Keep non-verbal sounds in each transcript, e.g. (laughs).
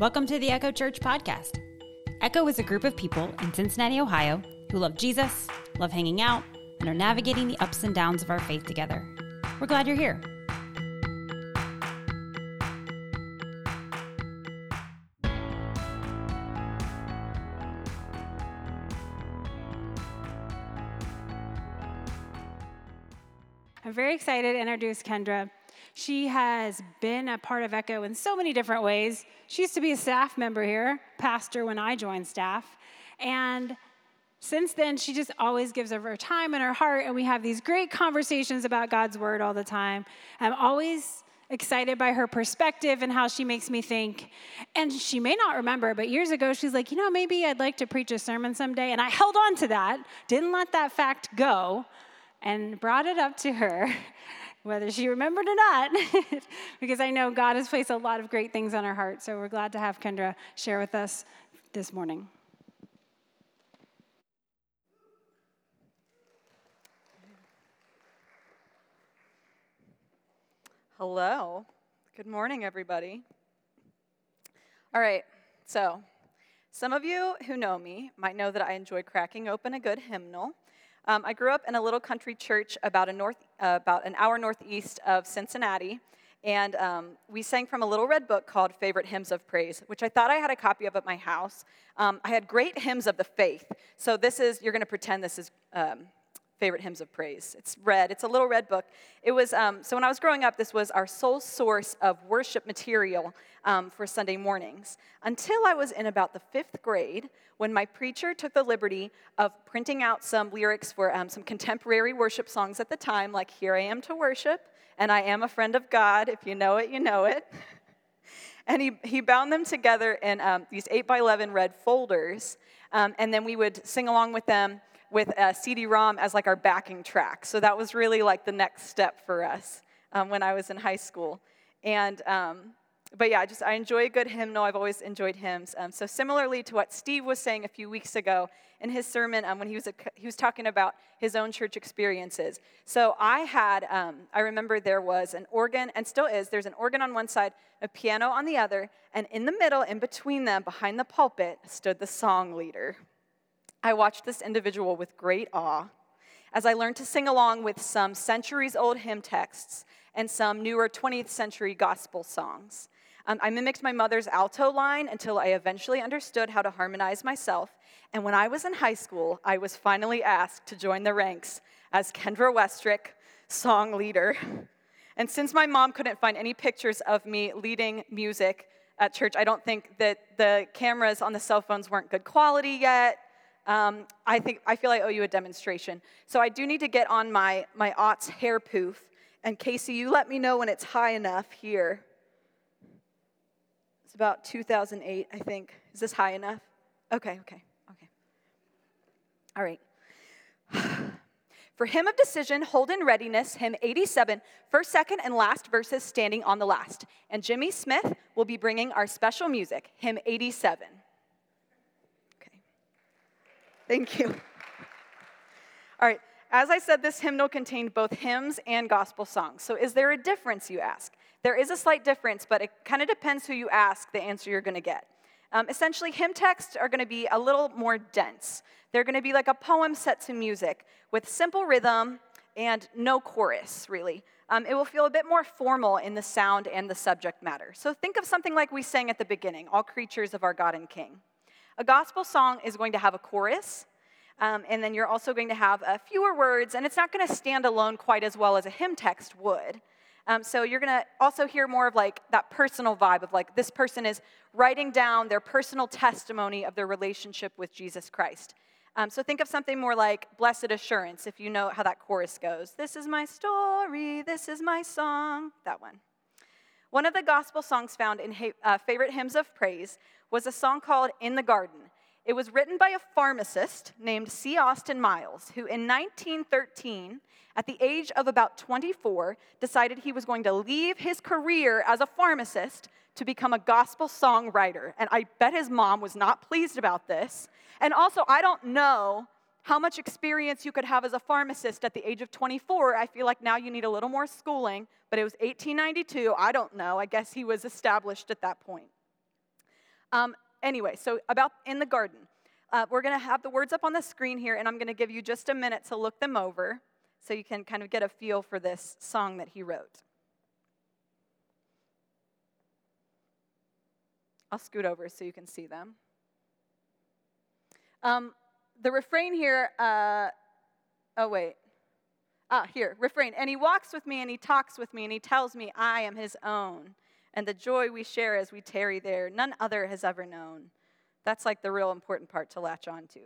Welcome to the Echo Church podcast. Echo is a group of people in Cincinnati, Ohio, who love Jesus, love hanging out, and are navigating the ups and downs of our faith together. We're glad you're here. I'm very excited to introduce Kendra. She has been a part of Echo in so many different ways. She used to be a staff member here, pastor when I joined staff. And since then, she just always gives of her time and her heart, and we have these great conversations about God's word all the time. I'm always excited by her perspective and how she makes me think. And she may not remember, but years ago, she's like, you know, maybe I'd like to preach a sermon someday. And I held on to that, didn't let that fact go and brought it up to her, (laughs) whether she remembered or not, (laughs) because I know God has placed a lot of great things on her heart. So we're glad to have Kendra share with us this morning. Hello. Good morning, everybody. All right, so some of you who know me might know that I enjoy cracking open a good hymnal. Um, I grew up in a little country church about, a north, uh, about an hour northeast of Cincinnati, and um, we sang from a little red book called Favorite Hymns of Praise, which I thought I had a copy of at my house. Um, I had great hymns of the faith. So this is, you're going to pretend this is um, favorite hymns of praise. It's red, it's a little red book. It was, um, so when I was growing up, this was our sole source of worship material um, for Sunday mornings. Until I was in about the fifth grade, when my preacher took the liberty of printing out some lyrics for um, some contemporary worship songs at the time, like Here I Am to Worship, and I Am a Friend of God. If you know it, you know it. (laughs) and he, he bound them together in um, these 8 by 11 red folders, um, and then we would sing along with them with a CD-ROM as like our backing track. So that was really like the next step for us um, when I was in high school. And um, but yeah, just I enjoy a good hymnal. I've always enjoyed hymns. Um, so similarly to what Steve was saying a few weeks ago in his sermon, um, when he was a, he was talking about his own church experiences. So I had um, I remember there was an organ and still is. There's an organ on one side, a piano on the other, and in the middle, in between them, behind the pulpit, stood the song leader. I watched this individual with great awe as I learned to sing along with some centuries old hymn texts and some newer 20th century gospel songs. Um, I mimicked my mother's alto line until I eventually understood how to harmonize myself. And when I was in high school, I was finally asked to join the ranks as Kendra Westrick, song leader. And since my mom couldn't find any pictures of me leading music at church, I don't think that the cameras on the cell phones weren't good quality yet um, I think I feel I owe you a demonstration. So I do need to get on my my aughts hair poof. And Casey, you let me know when it's high enough here. It's about 2008, I think. Is this high enough? Okay, okay, okay. All right. (sighs) For hymn of decision, hold in readiness, hymn 87, first, second, and last verses standing on the last. And Jimmy Smith will be bringing our special music, hymn 87. Thank you. All right, as I said, this hymnal contained both hymns and gospel songs. So, is there a difference, you ask? There is a slight difference, but it kind of depends who you ask the answer you're going to get. Um, essentially, hymn texts are going to be a little more dense. They're going to be like a poem set to music with simple rhythm and no chorus, really. Um, it will feel a bit more formal in the sound and the subject matter. So, think of something like we sang at the beginning All creatures of our God and King. A gospel song is going to have a chorus, um, and then you're also going to have uh, fewer words, and it's not going to stand alone quite as well as a hymn text would. Um, so you're going to also hear more of like that personal vibe of like this person is writing down their personal testimony of their relationship with Jesus Christ. Um, so think of something more like Blessed Assurance, if you know how that chorus goes. This is my story, this is my song, that one. One of the gospel songs found in uh, favorite hymns of praise was a song called In the Garden. It was written by a pharmacist named C. Austin Miles, who in 1913, at the age of about 24, decided he was going to leave his career as a pharmacist to become a gospel songwriter. And I bet his mom was not pleased about this. And also, I don't know how much experience you could have as a pharmacist at the age of 24. I feel like now you need a little more schooling, but it was 1892. I don't know. I guess he was established at that point. Um, anyway, so about in the garden. Uh, we're going to have the words up on the screen here, and I'm going to give you just a minute to look them over so you can kind of get a feel for this song that he wrote. I'll scoot over so you can see them. Um, the refrain here, uh, oh, wait. Ah, here, refrain. And he walks with me and he talks with me and he tells me I am his own. And the joy we share as we tarry there, none other has ever known. That's like the real important part to latch on to.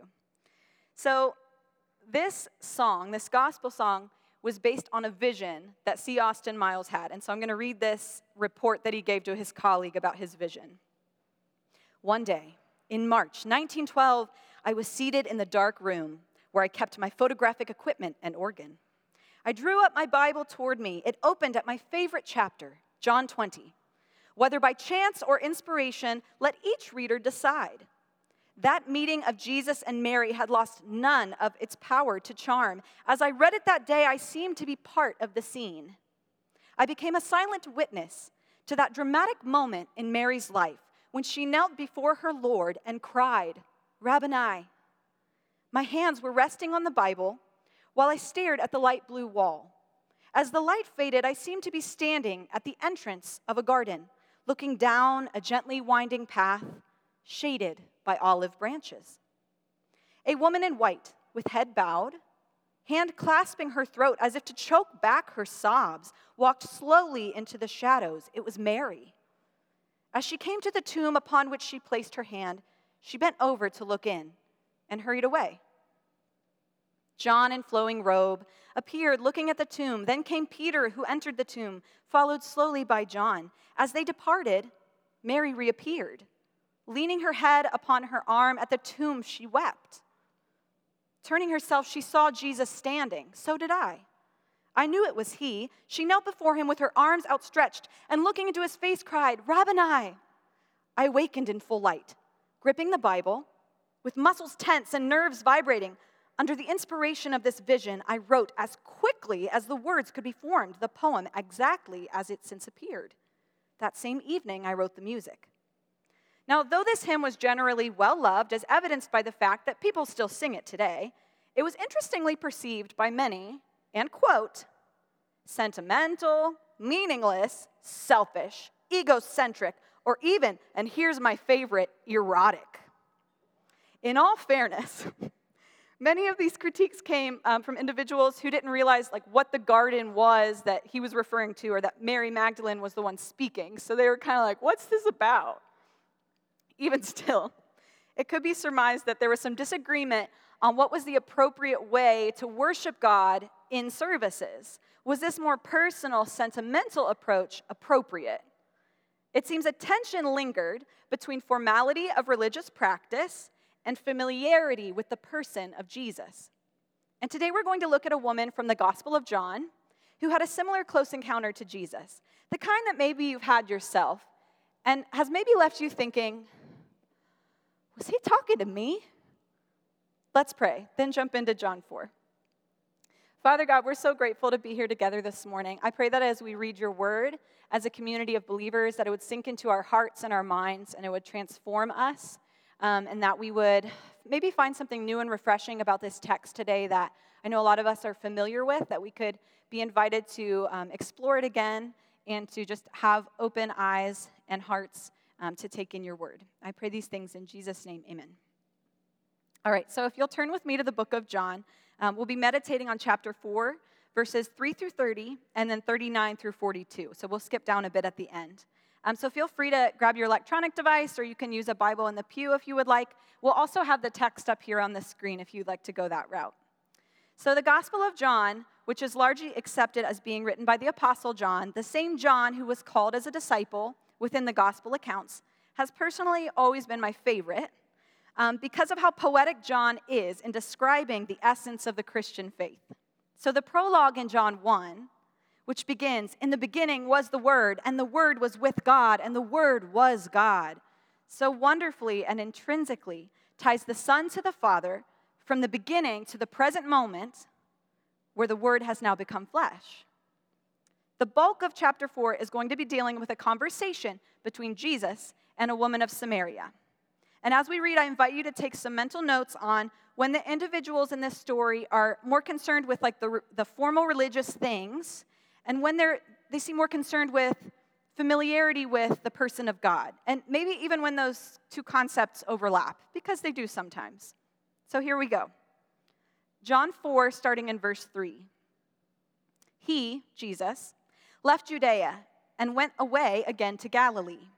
So, this song, this gospel song, was based on a vision that C. Austin Miles had. And so I'm going to read this report that he gave to his colleague about his vision. One day, in March 1912, I was seated in the dark room where I kept my photographic equipment and organ. I drew up my Bible toward me. It opened at my favorite chapter, John 20. Whether by chance or inspiration, let each reader decide. That meeting of Jesus and Mary had lost none of its power to charm. As I read it that day, I seemed to be part of the scene. I became a silent witness to that dramatic moment in Mary's life when she knelt before her Lord and cried, Rabboni. My hands were resting on the Bible while I stared at the light blue wall. As the light faded, I seemed to be standing at the entrance of a garden, looking down a gently winding path, shaded by olive branches. A woman in white, with head bowed, hand clasping her throat as if to choke back her sobs, walked slowly into the shadows. It was Mary. As she came to the tomb upon which she placed her hand, she bent over to look in and hurried away. John, in flowing robe, appeared looking at the tomb. Then came Peter, who entered the tomb, followed slowly by John. As they departed, Mary reappeared. Leaning her head upon her arm at the tomb, she wept. Turning herself, she saw Jesus standing. So did I. I knew it was he. She knelt before him with her arms outstretched and looking into his face cried, Rabboni. I awakened in full light, gripping the Bible, with muscles tense and nerves vibrating. Under the inspiration of this vision, I wrote as quickly as the words could be formed the poem exactly as it since appeared. That same evening, I wrote the music. Now, though this hymn was generally well loved, as evidenced by the fact that people still sing it today, it was interestingly perceived by many and quote, sentimental, meaningless, selfish, egocentric, or even, and here's my favorite, erotic. In all fairness, (laughs) many of these critiques came um, from individuals who didn't realize like what the garden was that he was referring to or that mary magdalene was the one speaking so they were kind of like what's this about even (laughs) still it could be surmised that there was some disagreement on what was the appropriate way to worship god in services. Was this more personal, sentimental approach appropriate? It seems a tension lingered between formality of religious practice and familiarity with the person of Jesus. And today we're going to look at a woman from the Gospel of John who had a similar close encounter to Jesus, the kind that maybe you've had yourself and has maybe left you thinking, was he talking to me? Let's pray, then jump into John 4. Father God, we're so grateful to be here together this morning. I pray that as we read your word as a community of believers, that it would sink into our hearts and our minds and it would transform us, um, and that we would maybe find something new and refreshing about this text today that I know a lot of us are familiar with, that we could be invited to um, explore it again and to just have open eyes and hearts um, to take in your word. I pray these things in Jesus' name, amen. All right, so if you'll turn with me to the book of John. Um, we'll be meditating on chapter 4, verses 3 through 30, and then 39 through 42. So we'll skip down a bit at the end. Um, so feel free to grab your electronic device, or you can use a Bible in the pew if you would like. We'll also have the text up here on the screen if you'd like to go that route. So, the Gospel of John, which is largely accepted as being written by the Apostle John, the same John who was called as a disciple within the Gospel accounts, has personally always been my favorite um, because of how poetic John is in describing the essence of the Christian faith. So, the prologue in John 1, which begins, In the beginning was the Word, and the Word was with God, and the Word was God, so wonderfully and intrinsically ties the Son to the Father from the beginning to the present moment where the Word has now become flesh. The bulk of chapter 4 is going to be dealing with a conversation between Jesus and a woman of Samaria. And as we read, I invite you to take some mental notes on when the individuals in this story are more concerned with like the, the formal religious things, and when they're, they seem more concerned with familiarity with the person of God. And maybe even when those two concepts overlap, because they do sometimes. So here we go. John 4, starting in verse 3. He, Jesus, left Judea and went away again to Galilee,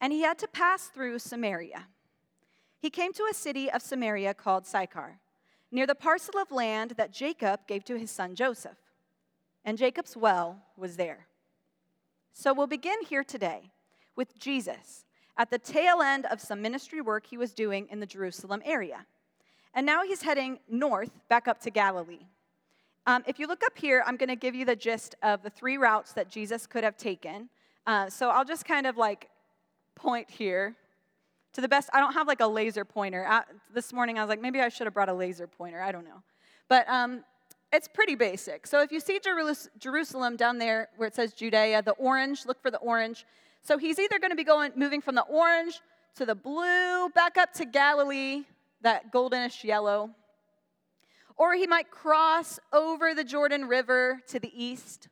and he had to pass through Samaria. He came to a city of Samaria called Sychar, near the parcel of land that Jacob gave to his son Joseph. And Jacob's well was there. So we'll begin here today with Jesus at the tail end of some ministry work he was doing in the Jerusalem area. And now he's heading north back up to Galilee. Um, if you look up here, I'm going to give you the gist of the three routes that Jesus could have taken. Uh, so I'll just kind of like point here to the best. I don't have like a laser pointer. Uh, this morning I was like, maybe I should have brought a laser pointer. I don't know. But um, it's pretty basic. So if you see Jerusalem down there where it says Judea, the orange, look for the orange. So he's either going to be going moving from the orange to the blue, back up to Galilee, that goldenish yellow. Or he might cross over the Jordan River to the east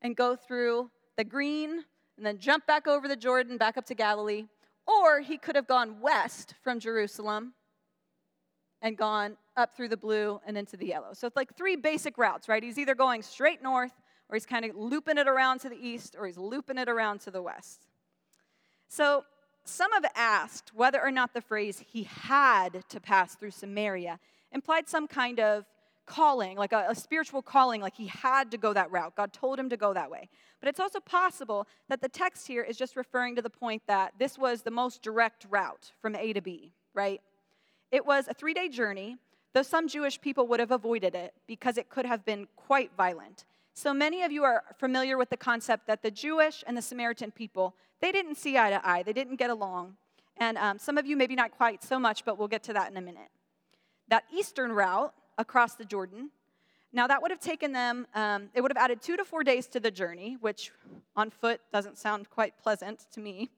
and go through the green and then jump back over the Jordan back up to Galilee. Or he could have gone west from Jerusalem and gone up through the blue and into the yellow. So it's like three basic routes, right? He's either going straight north, or he's kind of looping it around to the east, or he's looping it around to the west. So some have asked whether or not the phrase he had to pass through Samaria implied some kind of calling, like a, a, spiritual calling, like he had to go that route. God told him to go that way. But it's also possible that the text here is just referring to the point that this was the most direct route from A to B, right? It was a three day journey, though some Jewish people would have avoided it because it could have been quite violent. So many of you are familiar with the concept that the Jewish and the Samaritan people, they didn't see eye to eye, they didn't get along. And um, some of you, maybe not quite so much, but we'll get to that in a minute. That eastern route across the Jordan, now that would have taken them, um, it would have added two to four days to the journey, which on foot doesn't sound quite pleasant to me.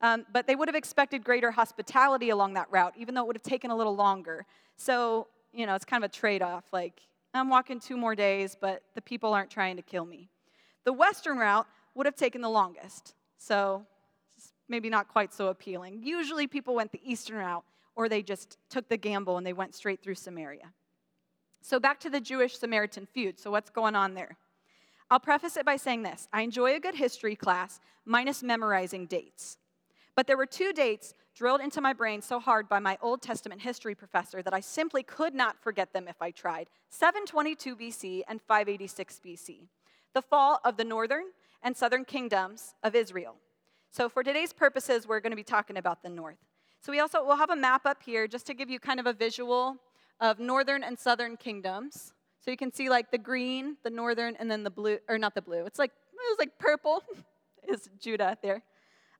Um, but they would have expected greater hospitality along that route, even though it would have taken a little longer. So, you know, it's kind of a trade off. Like, I'm walking two more days, but the people aren't trying to kill me. The western route would have taken the longest. So, maybe not quite so appealing. Usually, people went the eastern route, or they just took the gamble and they went straight through Samaria. So, back to the Jewish Samaritan feud. So, what's going on there? I'll preface it by saying this I enjoy a good history class, minus memorizing dates. But there were two dates drilled into my brain so hard by my Old Testament history professor that I simply could not forget them if I tried 722 BC and 586 BC, the fall of the northern and southern kingdoms of Israel. So, for today's purposes, we're going to be talking about the north. So, we also will have a map up here just to give you kind of a visual of northern and southern kingdoms. So, you can see like the green, the northern, and then the blue, or not the blue, it's like, it was like purple (laughs) is Judah there.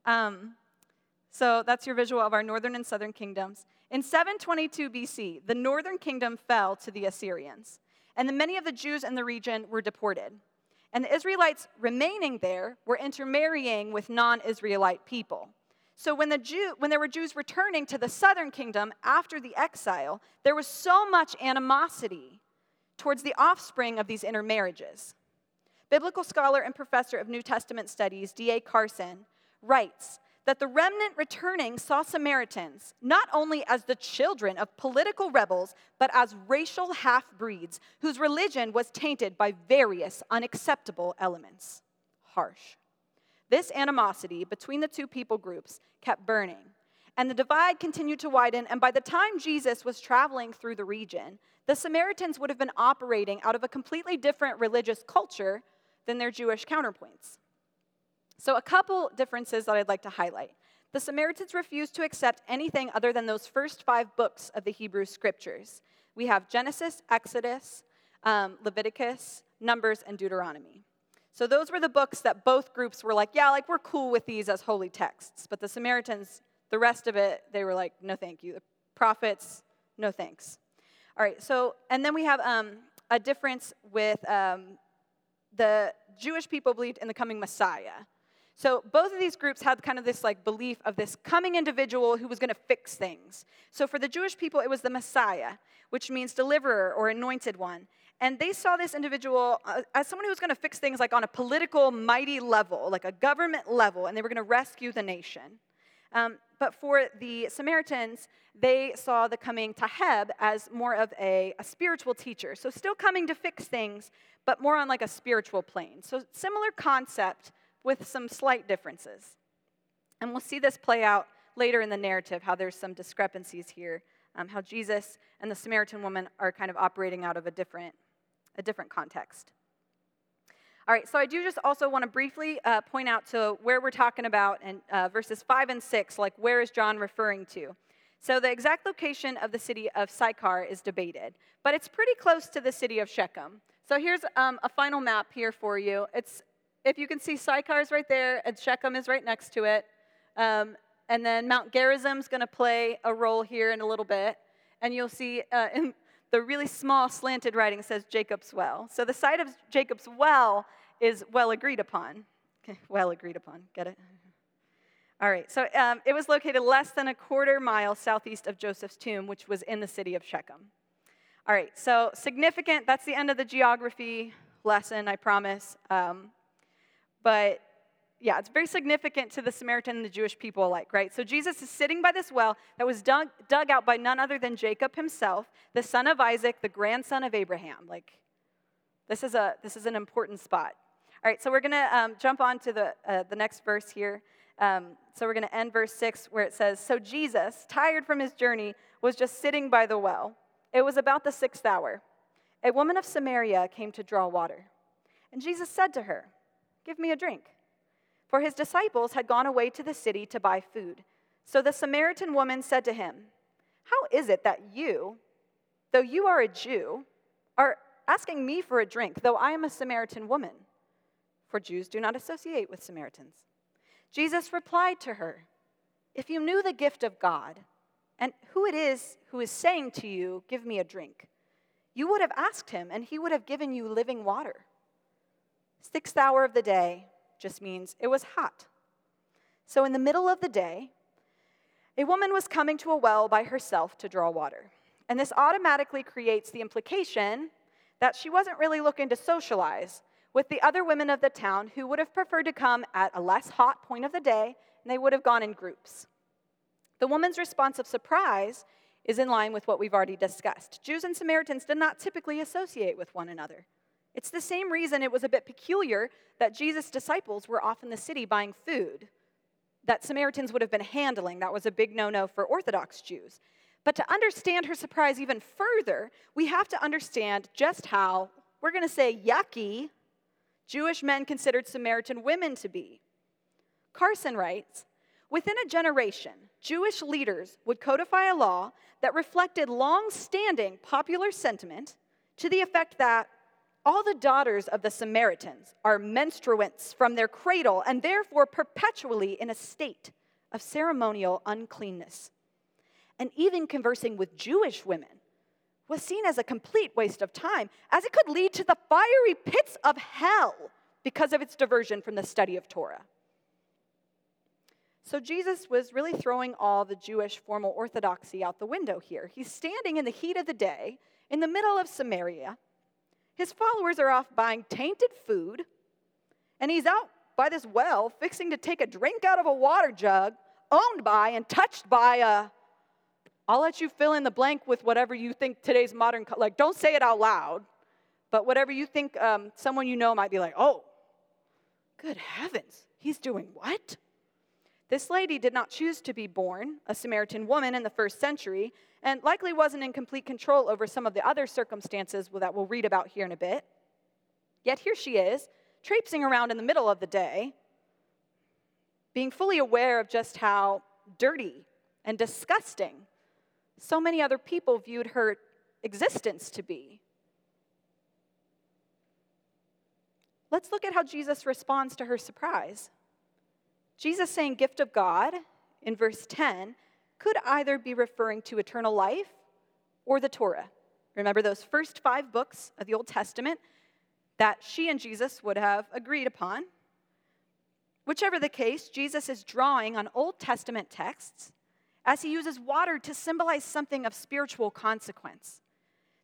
Um, so that's your visual of our northern and southern kingdoms. In 722 BC, the northern kingdom fell to the Assyrians, and the many of the Jews in the region were deported. And the Israelites remaining there were intermarrying with non Israelite people. So when, the Jew, when there were Jews returning to the southern kingdom after the exile, there was so much animosity towards the offspring of these intermarriages. Biblical scholar and professor of New Testament studies, D.A. Carson, writes that the remnant returning saw Samaritans not only as the children of political rebels, but as racial half breeds whose religion was tainted by various unacceptable elements. Harsh. This animosity between the two people groups kept burning, and the divide continued to widen. And by the time Jesus was traveling through the region, the Samaritans would have been operating out of a completely different religious culture than their Jewish counterpoints. So, a couple differences that I'd like to highlight. The Samaritans refused to accept anything other than those first five books of the Hebrew scriptures. We have Genesis, Exodus, um, Leviticus, Numbers, and Deuteronomy. So, those were the books that both groups were like, yeah, like we're cool with these as holy texts. But the Samaritans, the rest of it, they were like, no, thank you. The prophets, no thanks. All right, so, and then we have um, a difference with um, the Jewish people believed in the coming Messiah. So both of these groups had kind of this like belief of this coming individual who was going to fix things. So for the Jewish people, it was the Messiah, which means deliverer or anointed one. And they saw this individual uh, as someone who was going to fix things like on a political, mighty level, like a government level, and they were going to rescue the nation. Um, but for the Samaritans, they saw the coming Taheb as more of a, a spiritual teacher. So still coming to fix things, but more on like a spiritual plane. So similar concept with some slight differences. And we'll see this play out later in the narrative, how there's some discrepancies here, um, how Jesus and the Samaritan woman are kind of operating out of a different, a different context. All right, so I do just also want to briefly uh, point out to where we're talking about in uh, verses 5 and 6, like where is John referring to? So the exact location of the city of Sychar is debated, but it's pretty close to the city of Shechem. So here's um, a final map here for you. It's if you can see, Sychar is right there, and Shechem is right next to it. Um, and then Mount Gerizim is going to play a role here in a little bit. And you'll see uh, in (laughs) the really small slanted writing says Jacob's well. So the site of Jacob's well is well agreed upon. Okay, well agreed upon. Get it? All right, so um, it was located less than a quarter mile southeast of Joseph's tomb, which was in the city of Shechem. All right, so significant, that's the end of the geography lesson, I promise. Um, but yeah, it's very significant to the Samaritan and the Jewish people alike, right? So Jesus is sitting by this well that was dug, dug out by none other than Jacob himself, the son of Isaac, the grandson of Abraham. Like, this is, a, this is an important spot. All right, so we're going to um, jump on to the, uh, the next verse here. Um, so we're going to end verse 6 where it says So Jesus, tired from his journey, was just sitting by the well. It was about the sixth hour. A woman of Samaria came to draw water. And Jesus said to her, Give me a drink. For his disciples had gone away to the city to buy food. So the Samaritan woman said to him, How is it that you, though you are a Jew, are asking me for a drink, though I am a Samaritan woman? For Jews do not associate with Samaritans. Jesus replied to her, If you knew the gift of God, and who it is who is saying to you, Give me a drink, you would have asked him, and he would have given you living water. Sixth hour of the day just means it was hot. So, in the middle of the day, a woman was coming to a well by herself to draw water. And this automatically creates the implication that she wasn't really looking to socialize with the other women of the town who would have preferred to come at a less hot point of the day, and they would have gone in groups. The woman's response of surprise is in line with what we've already discussed. Jews and Samaritans did not typically associate with one another. It's the same reason it was a bit peculiar that Jesus' disciples were off in the city buying food that Samaritans would have been handling. That was a big no no for Orthodox Jews. But to understand her surprise even further, we have to understand just how, we're going to say, yucky Jewish men considered Samaritan women to be. Carson writes Within a generation, Jewish leaders would codify a law that reflected long standing popular sentiment to the effect that all the daughters of the Samaritans are menstruants from their cradle and therefore perpetually in a state of ceremonial uncleanness. And even conversing with Jewish women was seen as a complete waste of time, as it could lead to the fiery pits of hell because of its diversion from the study of Torah. So Jesus was really throwing all the Jewish formal orthodoxy out the window here. He's standing in the heat of the day in the middle of Samaria his followers are off buying tainted food, and he's out by this well fixing to take a drink out of a water jug owned by and touched by a. I'll let you fill in the blank with whatever you think today's modern, like, don't say it out loud, but whatever you think um, someone you know might be like, oh, good heavens, he's doing what? This lady did not choose to be born a Samaritan woman in the first century, and likely wasn't in complete control over some of the other circumstances that we'll read about here in a bit. Yet here she is, traipsing around in the middle of the day, being fully aware of just how dirty and disgusting so many other people viewed her existence to be. Let's look at how Jesus responds to her surprise. Jesus saying gift of God in verse 10 could either be referring to eternal life or the Torah. Remember those first five books of the Old Testament that she and Jesus would have agreed upon? Whichever the case, Jesus is drawing on Old Testament texts as he uses water to symbolize something of spiritual consequence.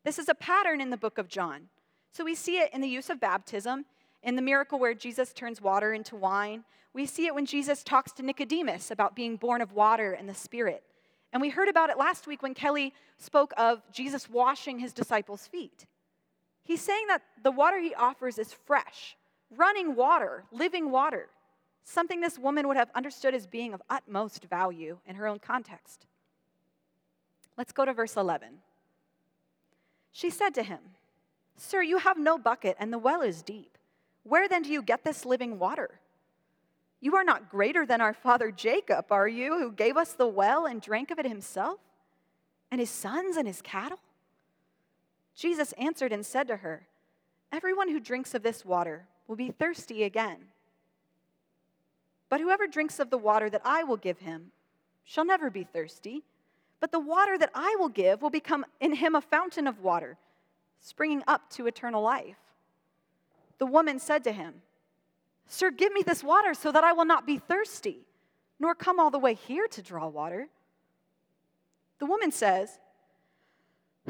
This is a pattern in the book of John. So we see it in the use of baptism, in the miracle where Jesus turns water into wine. We see it when Jesus talks to Nicodemus about being born of water and the Spirit. And we heard about it last week when Kelly spoke of Jesus washing his disciples' feet. He's saying that the water he offers is fresh, running water, living water something this woman would have understood as being of utmost value in her own context. Let's go to verse 11. She said to him, Sir, you have no bucket, and the well is deep. Where then do you get this living water? You are not greater than our father Jacob, are you, who gave us the well and drank of it himself, and his sons and his cattle? Jesus answered and said to her, Everyone who drinks of this water will be thirsty again. But whoever drinks of the water that I will give him shall never be thirsty. But the water that I will give will become in him a fountain of water, springing up to eternal life. The woman said to him, Sir, give me this water so that I will not be thirsty, nor come all the way here to draw water. The woman says, (sighs)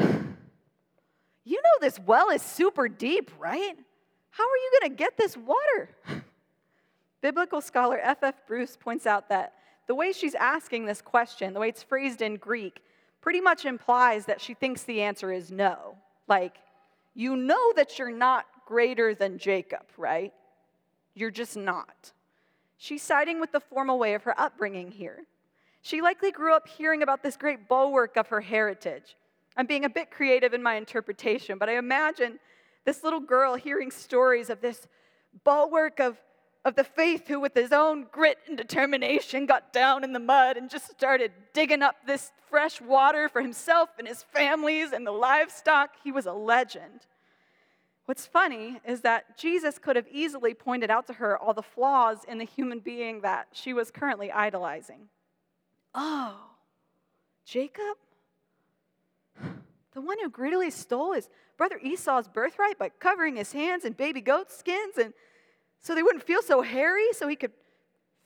You know this well is super deep, right? How are you going to get this water? (laughs) Biblical scholar F.F. F. Bruce points out that the way she's asking this question, the way it's phrased in Greek, pretty much implies that she thinks the answer is no. Like, you know that you're not greater than Jacob, right? You're just not. She's siding with the formal way of her upbringing here. She likely grew up hearing about this great bulwark of her heritage. I'm being a bit creative in my interpretation, but I imagine this little girl hearing stories of this bulwark of of the faith who, with his own grit and determination, got down in the mud and just started digging up this fresh water for himself and his families and the livestock. He was a legend. What's funny is that Jesus could have easily pointed out to her all the flaws in the human being that she was currently idolizing. Oh, Jacob? The one who greedily stole his brother Esau's birthright by covering his hands in baby goat skins and so they wouldn't feel so hairy, so he could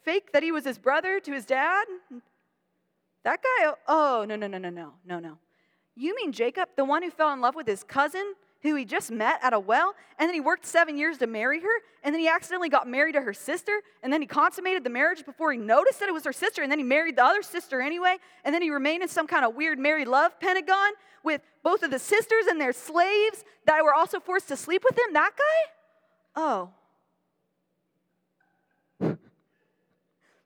fake that he was his brother to his dad. That guy, oh, no, no, no, no, no, no, no. You mean Jacob, the one who fell in love with his cousin, who he just met at a well, and then he worked seven years to marry her, and then he accidentally got married to her sister, and then he consummated the marriage before he noticed that it was her sister, and then he married the other sister anyway, and then he remained in some kind of weird married love pentagon with both of the sisters and their slaves that were also forced to sleep with him? That guy? Oh, (laughs)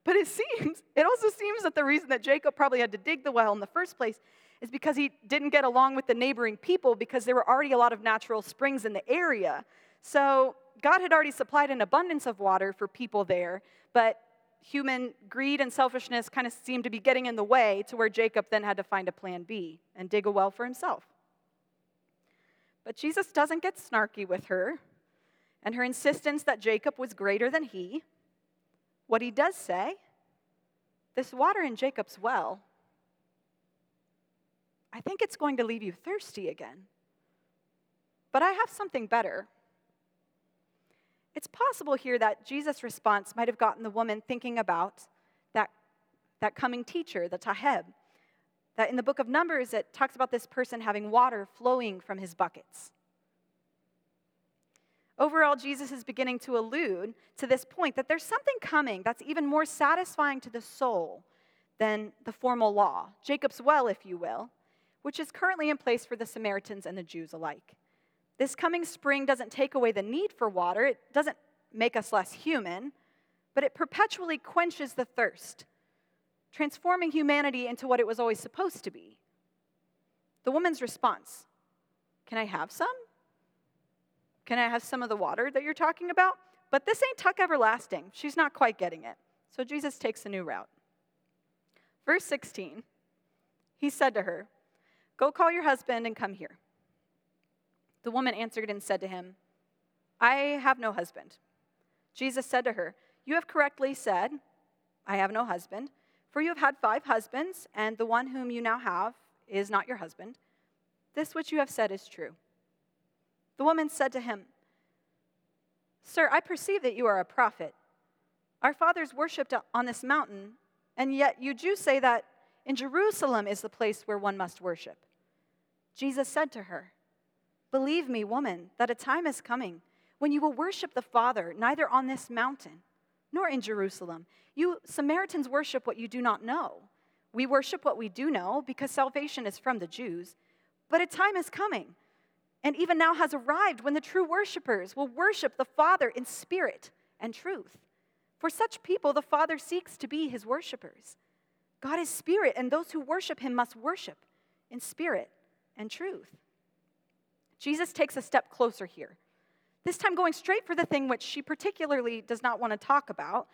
But it seems, it also seems that the reason that Jacob probably had to dig the well in the first place is because he didn't get along with the neighboring people because there were already a lot of natural springs in the area. So God had already supplied an abundance of water for people there, but human greed and selfishness kind of seemed to be getting in the way to where Jacob then had to find a plan B and dig a well for himself. But Jesus doesn't get snarky with her and her insistence that Jacob was greater than he. What he does say, this water in Jacob's well, I think it's going to leave you thirsty again. But I have something better. It's possible here that Jesus' response might have gotten the woman thinking about that, that coming teacher, the Taheb. That in the book of Numbers, it talks about this person having water flowing from his buckets. Overall, Jesus is beginning to allude to this point that there's something coming that's even more satisfying to the soul than the formal law, Jacob's well, if you will, which is currently in place for the Samaritans and the Jews alike. This coming spring doesn't take away the need for water, it doesn't make us less human, but it perpetually quenches the thirst, transforming humanity into what it was always supposed to be. The woman's response Can I have some? Can I have some of the water that you're talking about? But this ain't tuck everlasting. She's not quite getting it. So Jesus takes a new route. Verse 16 He said to her, Go call your husband and come here. The woman answered and said to him, I have no husband. Jesus said to her, You have correctly said, I have no husband, for you have had five husbands, and the one whom you now have is not your husband. This which you have said is true. The woman said to him, Sir, I perceive that you are a prophet. Our fathers worshiped on this mountain, and yet you Jews say that in Jerusalem is the place where one must worship. Jesus said to her, Believe me, woman, that a time is coming when you will worship the Father neither on this mountain nor in Jerusalem. You Samaritans worship what you do not know. We worship what we do know because salvation is from the Jews. But a time is coming, and even now has arrived, when the true worshipers will worship the Father in spirit and truth. For such people, the Father seeks to be his worshipers. God is spirit, and those who worship him must worship in spirit and truth. Jesus takes a step closer here, this time going straight for the thing which she particularly does not want to talk about.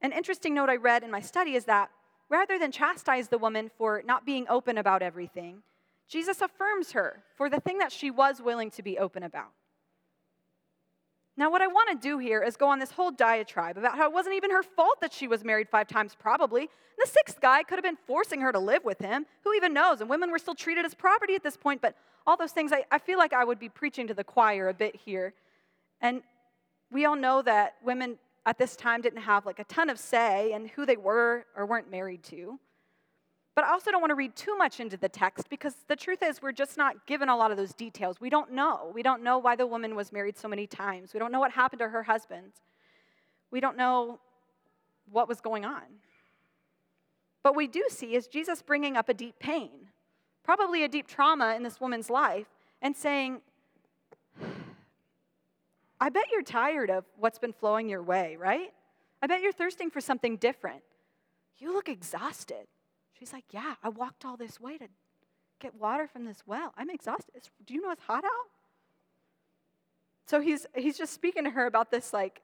An interesting note I read in my study is that rather than chastise the woman for not being open about everything, Jesus affirms her for the thing that she was willing to be open about. Now, what I want to do here is go on this whole diatribe about how it wasn't even her fault that she was married five times, probably. the sixth guy could have been forcing her to live with him. Who even knows? And women were still treated as property at this point, but all those things, I, I feel like I would be preaching to the choir a bit here. And we all know that women at this time didn't have like a ton of say in who they were or weren't married to. But I also don't want to read too much into the text because the truth is, we're just not given a lot of those details. We don't know. We don't know why the woman was married so many times. We don't know what happened to her husband. We don't know what was going on. But we do see is Jesus bringing up a deep pain, probably a deep trauma in this woman's life, and saying, I bet you're tired of what's been flowing your way, right? I bet you're thirsting for something different. You look exhausted. She's like, Yeah, I walked all this way to get water from this well. I'm exhausted. It's, do you know it's hot out? So he's, he's just speaking to her about this, like,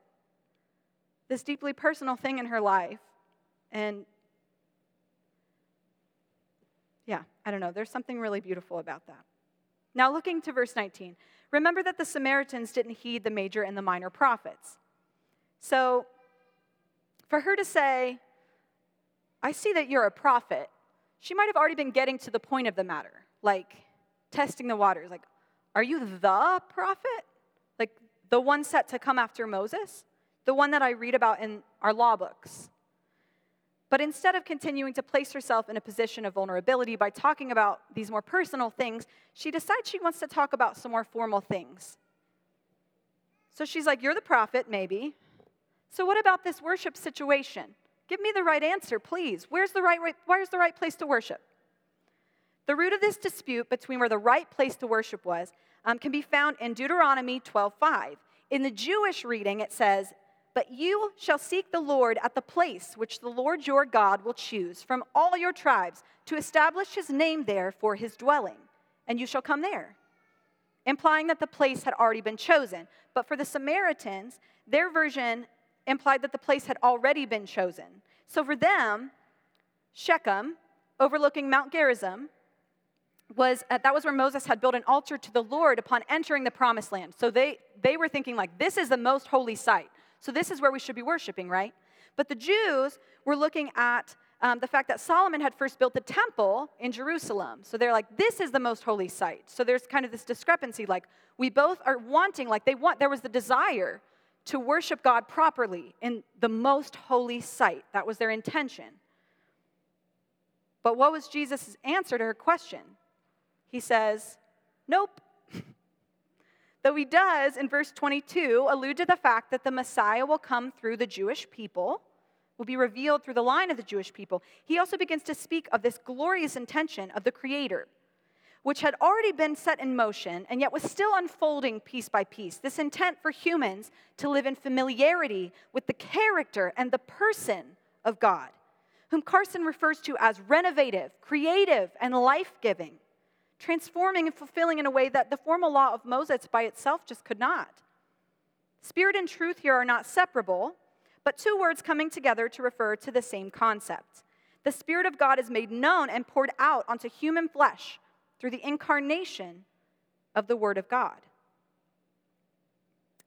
this deeply personal thing in her life. And yeah, I don't know. There's something really beautiful about that. Now, looking to verse 19, remember that the Samaritans didn't heed the major and the minor prophets. So, for her to say, I see that you're a prophet, she might have already been getting to the point of the matter, like testing the waters. Like, are you the prophet? Like, the one set to come after Moses? The one that I read about in our law books? But instead of continuing to place herself in a position of vulnerability by talking about these more personal things, she decides she wants to talk about some more formal things. So she's like, You're the prophet, maybe. So, what about this worship situation? Give me the right answer, please. Where's the right, where's the right place to worship? The root of this dispute between where the right place to worship was um, can be found in Deuteronomy 12:5. In the Jewish reading, it says, "But you shall seek the Lord at the place which the Lord your God will choose from all your tribes to establish His name there for His dwelling, and you shall come there." Implying that the place had already been chosen. But for the Samaritans, their version implied that the place had already been chosen. So for them, Shechem, overlooking Mount Gerizim, was uh, that was where Moses had built an altar to the Lord upon entering the promised land. So they they were thinking like this is the most holy site. So this is where we should be worshiping, right? But the Jews were looking at um, the fact that Solomon had first built the temple in Jerusalem. So they're like, this is the most holy site. So there's kind of this discrepancy. Like, we both are wanting, like, they want, there was the desire to worship God properly in the most holy site. That was their intention. But what was Jesus' answer to her question? He says, Nope. (laughs) Though he does, in verse 22, allude to the fact that the Messiah will come through the Jewish people, will be revealed through the line of the Jewish people, he also begins to speak of this glorious intention of the Creator which had already been set in motion and yet was still unfolding piece by piece. This intent for humans to live in familiarity with the character and the person of God, whom Carson refers to as renovative, creative, and life giving, transforming and fulfilling in a way that the formal law of Moses by itself just could not. Spirit and truth here are not separable, but two words coming together to refer to the same concept. The Spirit of God is made known and poured out onto human flesh through the incarnation of the Word of God.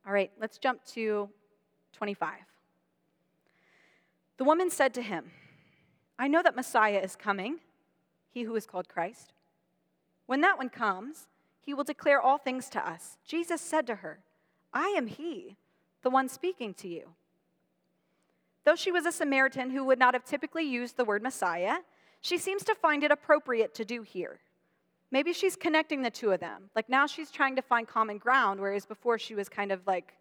All right, let's jump to 25. The woman said to him, I know that Messiah is coming, he who is called Christ. When that one comes, he will declare all things to us. Jesus said to her, I am he, the one speaking to you. Though she was a Samaritan who would not have typically used the word Messiah, she seems to find it appropriate to do here. Maybe she's connecting the two of them. Like now she's trying to find common ground, whereas before she was kind of like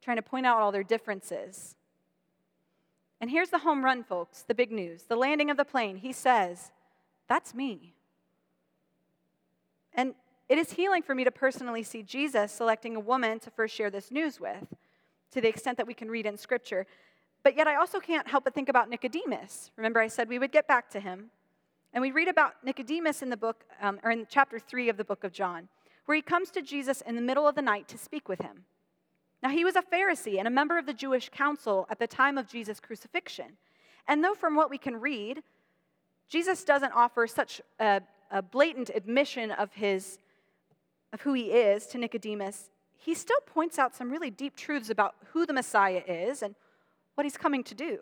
trying to point out all their differences. And here's the home run, folks the big news the landing of the plane. He says, That's me. And it is healing for me to personally see Jesus selecting a woman to first share this news with, to the extent that we can read in Scripture. But yet, I also can't help but think about Nicodemus. Remember, I said we would get back to him. And we read about Nicodemus in the book, um, or in chapter 3 of the book of John, where he comes to Jesus in the middle of the night to speak with him. Now, he was a Pharisee and a member of the Jewish council at the time of Jesus' crucifixion. And though from what we can read, Jesus doesn't offer such a, a blatant admission of, his, of who he is to Nicodemus, he still points out some really deep truths about who the Messiah is and what he's coming to do.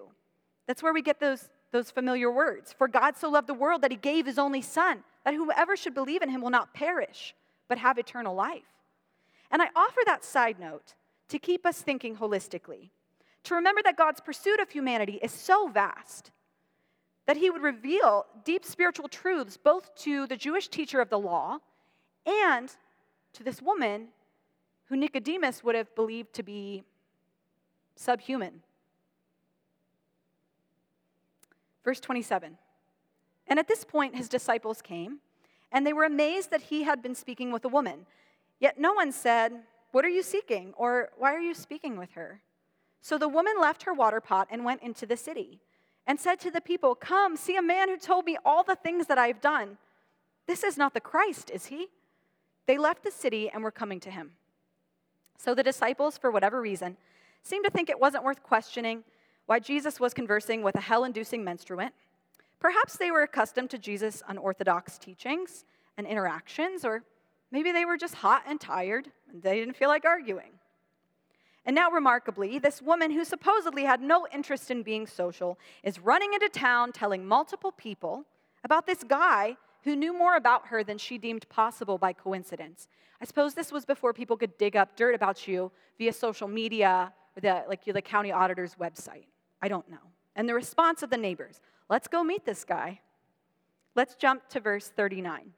That's where we get those, those familiar words. For God so loved the world that he gave his only Son, that whoever should believe in him will not perish, but have eternal life. And I offer that side note to keep us thinking holistically, to remember that God's pursuit of humanity is so vast that he would reveal deep spiritual truths both to the Jewish teacher of the law and to this woman who Nicodemus would have believed to be subhuman. Verse 27. And at this point, his disciples came, and they were amazed that he had been speaking with a woman. Yet no one said, What are you seeking? or Why are you speaking with her? So the woman left her water pot and went into the city, and said to the people, Come, see a man who told me all the things that I have done. This is not the Christ, is he? They left the city and were coming to him. So the disciples, for whatever reason, seemed to think it wasn't worth questioning why Jesus was conversing with a hell inducing menstruant. Perhaps they were accustomed to Jesus' unorthodox teachings and interactions, or maybe they were just hot and tired and they didn't feel like arguing. And now, remarkably, this woman who supposedly had no interest in being social is running into town telling multiple people about this guy who knew more about her than she deemed possible by coincidence. I suppose this was before people could dig up dirt about you via social media or the, like the county auditor's website. I don't know. And the response of the neighbors let's go meet this guy. Let's jump to verse 39.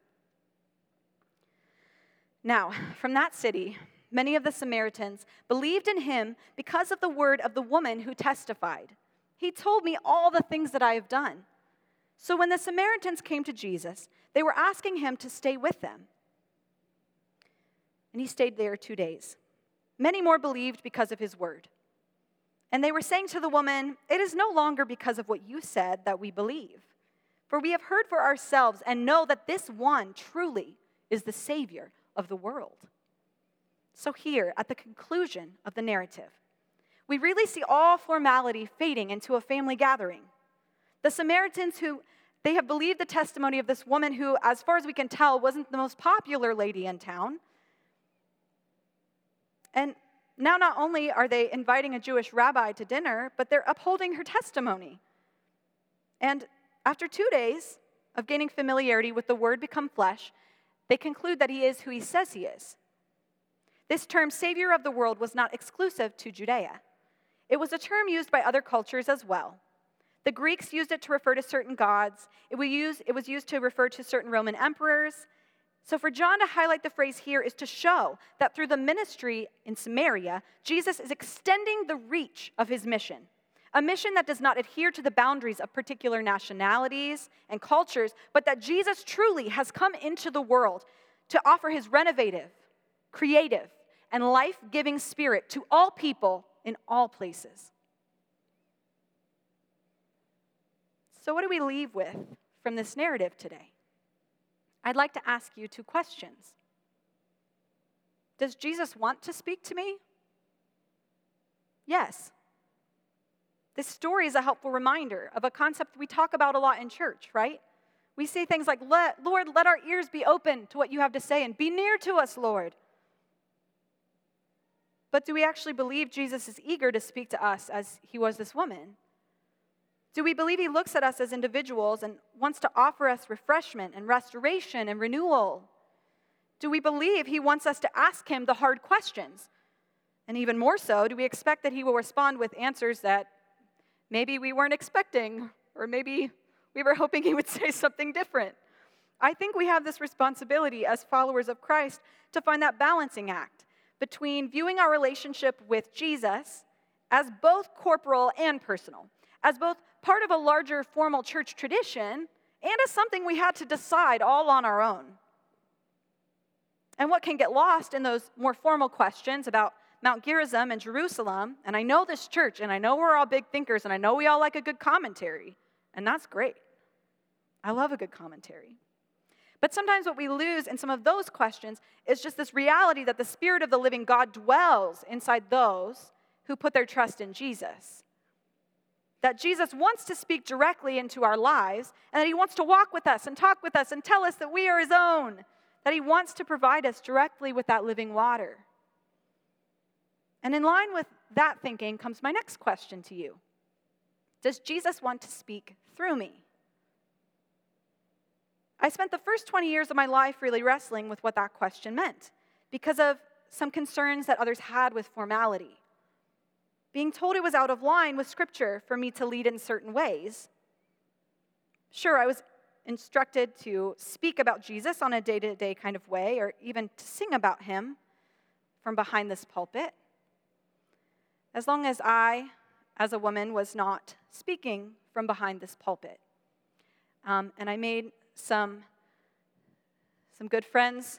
Now, from that city, many of the Samaritans believed in him because of the word of the woman who testified. He told me all the things that I have done. So when the Samaritans came to Jesus, they were asking him to stay with them. And he stayed there two days. Many more believed because of his word. And they were saying to the woman, It is no longer because of what you said that we believe. For we have heard for ourselves and know that this one truly is the Savior of the world. So, here, at the conclusion of the narrative, we really see all formality fading into a family gathering. The Samaritans who they have believed the testimony of this woman who, as far as we can tell, wasn't the most popular lady in town. And now, not only are they inviting a Jewish rabbi to dinner, but they're upholding her testimony. And after two days of gaining familiarity with the Word become flesh, they conclude that he is who he says he is. This term, Savior of the world, was not exclusive to Judea. It was a term used by other cultures as well. The Greeks used it to refer to certain gods, it was used, it was used to refer to certain Roman emperors, so, for John to highlight the phrase here is to show that through the ministry in Samaria, Jesus is extending the reach of his mission. A mission that does not adhere to the boundaries of particular nationalities and cultures, but that Jesus truly has come into the world to offer his renovative, creative, and life giving spirit to all people in all places. So, what do we leave with from this narrative today? I'd like to ask you two questions. Does Jesus want to speak to me? Yes. This story is a helpful reminder of a concept we talk about a lot in church, right? We say things like, Lord, let our ears be open to what you have to say and be near to us, Lord. But do we actually believe Jesus is eager to speak to us as he was this woman? Do we believe he looks at us as individuals and wants to offer us refreshment and restoration and renewal? Do we believe he wants us to ask him the hard questions? And even more so, do we expect that he will respond with answers that maybe we weren't expecting, or maybe we were hoping he would (laughs) say something different. I think we have this responsibility as followers of Christ to find that balancing act between viewing our relationship with Jesus as both corporal and personal, as both part of a larger formal church tradition and as something we had to decide all on our own. And what can get lost in those more formal questions about Mount Gerizim and Jerusalem, and I know this church, and I know we're all big thinkers, and I know we all like a good commentary, and that's great. I love a good commentary. But sometimes what we lose in some of those questions is just this reality that the Spirit of the living God dwells inside those who put their trust in Jesus. That Jesus wants to speak directly into our lives, and that He wants to walk with us and talk with us and tell us that we are His own, that He wants to provide us directly with that living water. And in line with that thinking comes my next question to you Does Jesus want to speak through me? I spent the first 20 years of my life really wrestling with what that question meant because of some concerns that others had with formality. Being told it was out of line with Scripture for me to lead in certain ways. Sure, I was instructed to speak about Jesus on a day to day kind of way, or even to sing about him from behind this pulpit. As long as I, as a woman, was not speaking from behind this pulpit. Um, and I made some, some good friends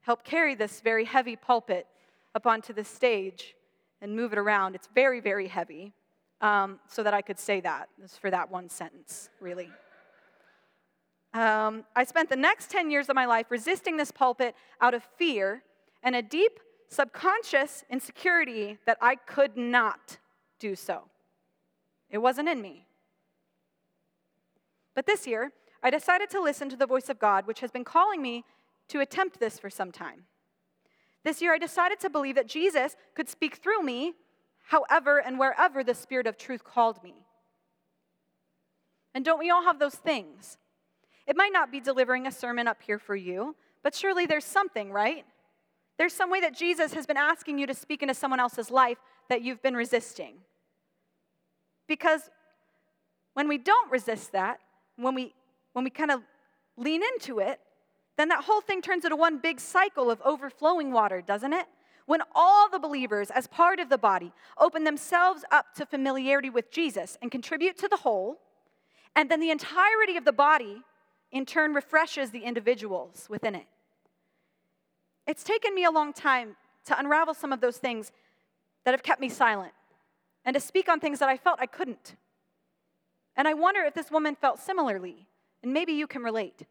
help carry this very heavy pulpit up onto the stage and move it around. It's very, very heavy, um, so that I could say that. It's for that one sentence, really. Um, I spent the next 10 years of my life resisting this pulpit out of fear and a deep subconscious insecurity that I could not do so. It wasn't in me. But this year, I decided to listen to the voice of God, which has been calling me to attempt this for some time. This year, I decided to believe that Jesus could speak through me however and wherever the Spirit of truth called me. And don't we all have those things? It might not be delivering a sermon up here for you, but surely there's something, right? There's some way that Jesus has been asking you to speak into someone else's life that you've been resisting. Because when we don't resist that, when we when we kind of lean into it, then that whole thing turns into one big cycle of overflowing water, doesn't it? When all the believers, as part of the body, open themselves up to familiarity with Jesus and contribute to the whole, and then the entirety of the body, in turn, refreshes the individuals within it. It's taken me a long time to unravel some of those things that have kept me silent and to speak on things that I felt I couldn't. And I wonder if this woman felt similarly and maybe you can relate.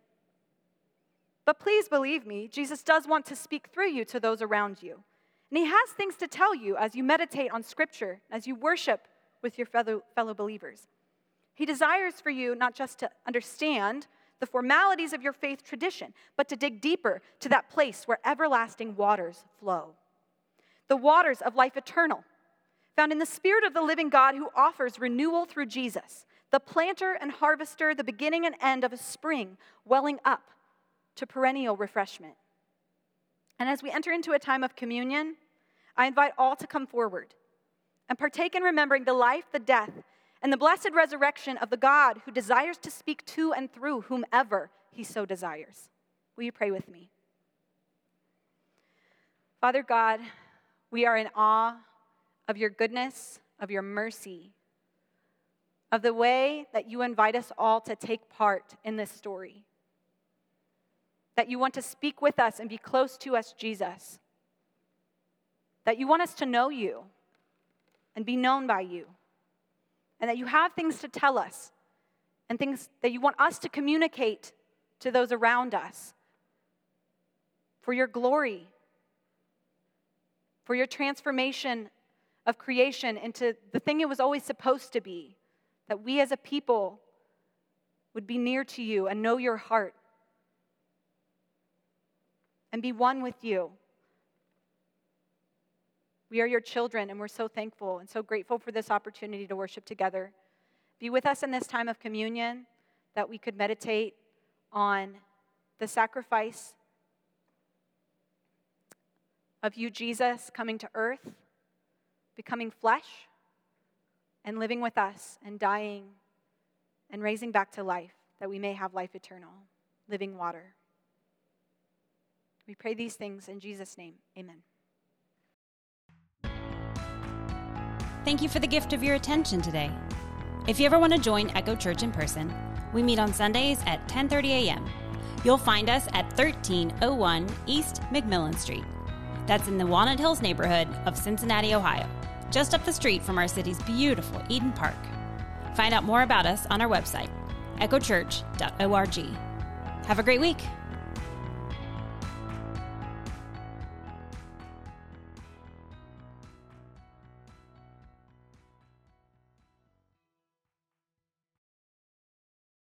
But please believe me, Jesus does want to speak through you to those around you. And he has things to tell you as you meditate on Scripture, as you worship with your fellow, fellow believers. He desires for you not just to understand the formalities of your faith tradition, but to dig deeper to that place where everlasting waters flow. The waters of life eternal, found in the Spirit of the living God who offers renewal through Jesus, the planter and harvester, the beginning and end of a spring welling up to perennial refreshment. And as we enter into a time of communion, I invite all to come forward and partake in remembering the life, the death, and the blessed resurrection of the God who desires to speak to and through whomever he so desires. Will you pray with me? Father God, we are in awe of your goodness, of your mercy, of the way that you invite us all to take part in this story. That you want to speak with us and be close to us, Jesus. That you want us to know you and be known by you. And that you have things to tell us and things that you want us to communicate to those around us for your glory, for your transformation of creation into the thing it was always supposed to be that we as a people would be near to you and know your heart and be one with you. We are your children, and we're so thankful and so grateful for this opportunity to worship together. Be with us in this time of communion that we could meditate on the sacrifice of you, Jesus, coming to earth, becoming flesh and living with us and dying and raising back to life that we may have life eternal, living water. We pray these things in Jesus' name. Amen. Thank you for the gift of your attention today. If you ever want to join Echo Church in person, we meet on Sundays at 10:30 a.m. You'll find us at 1301 East McMillan Street. That's in the Walnut Hills neighborhood of Cincinnati, Ohio, just up the street from our city's beautiful Eden Park. Find out more about us on our website, echochurch.org. Have a great week.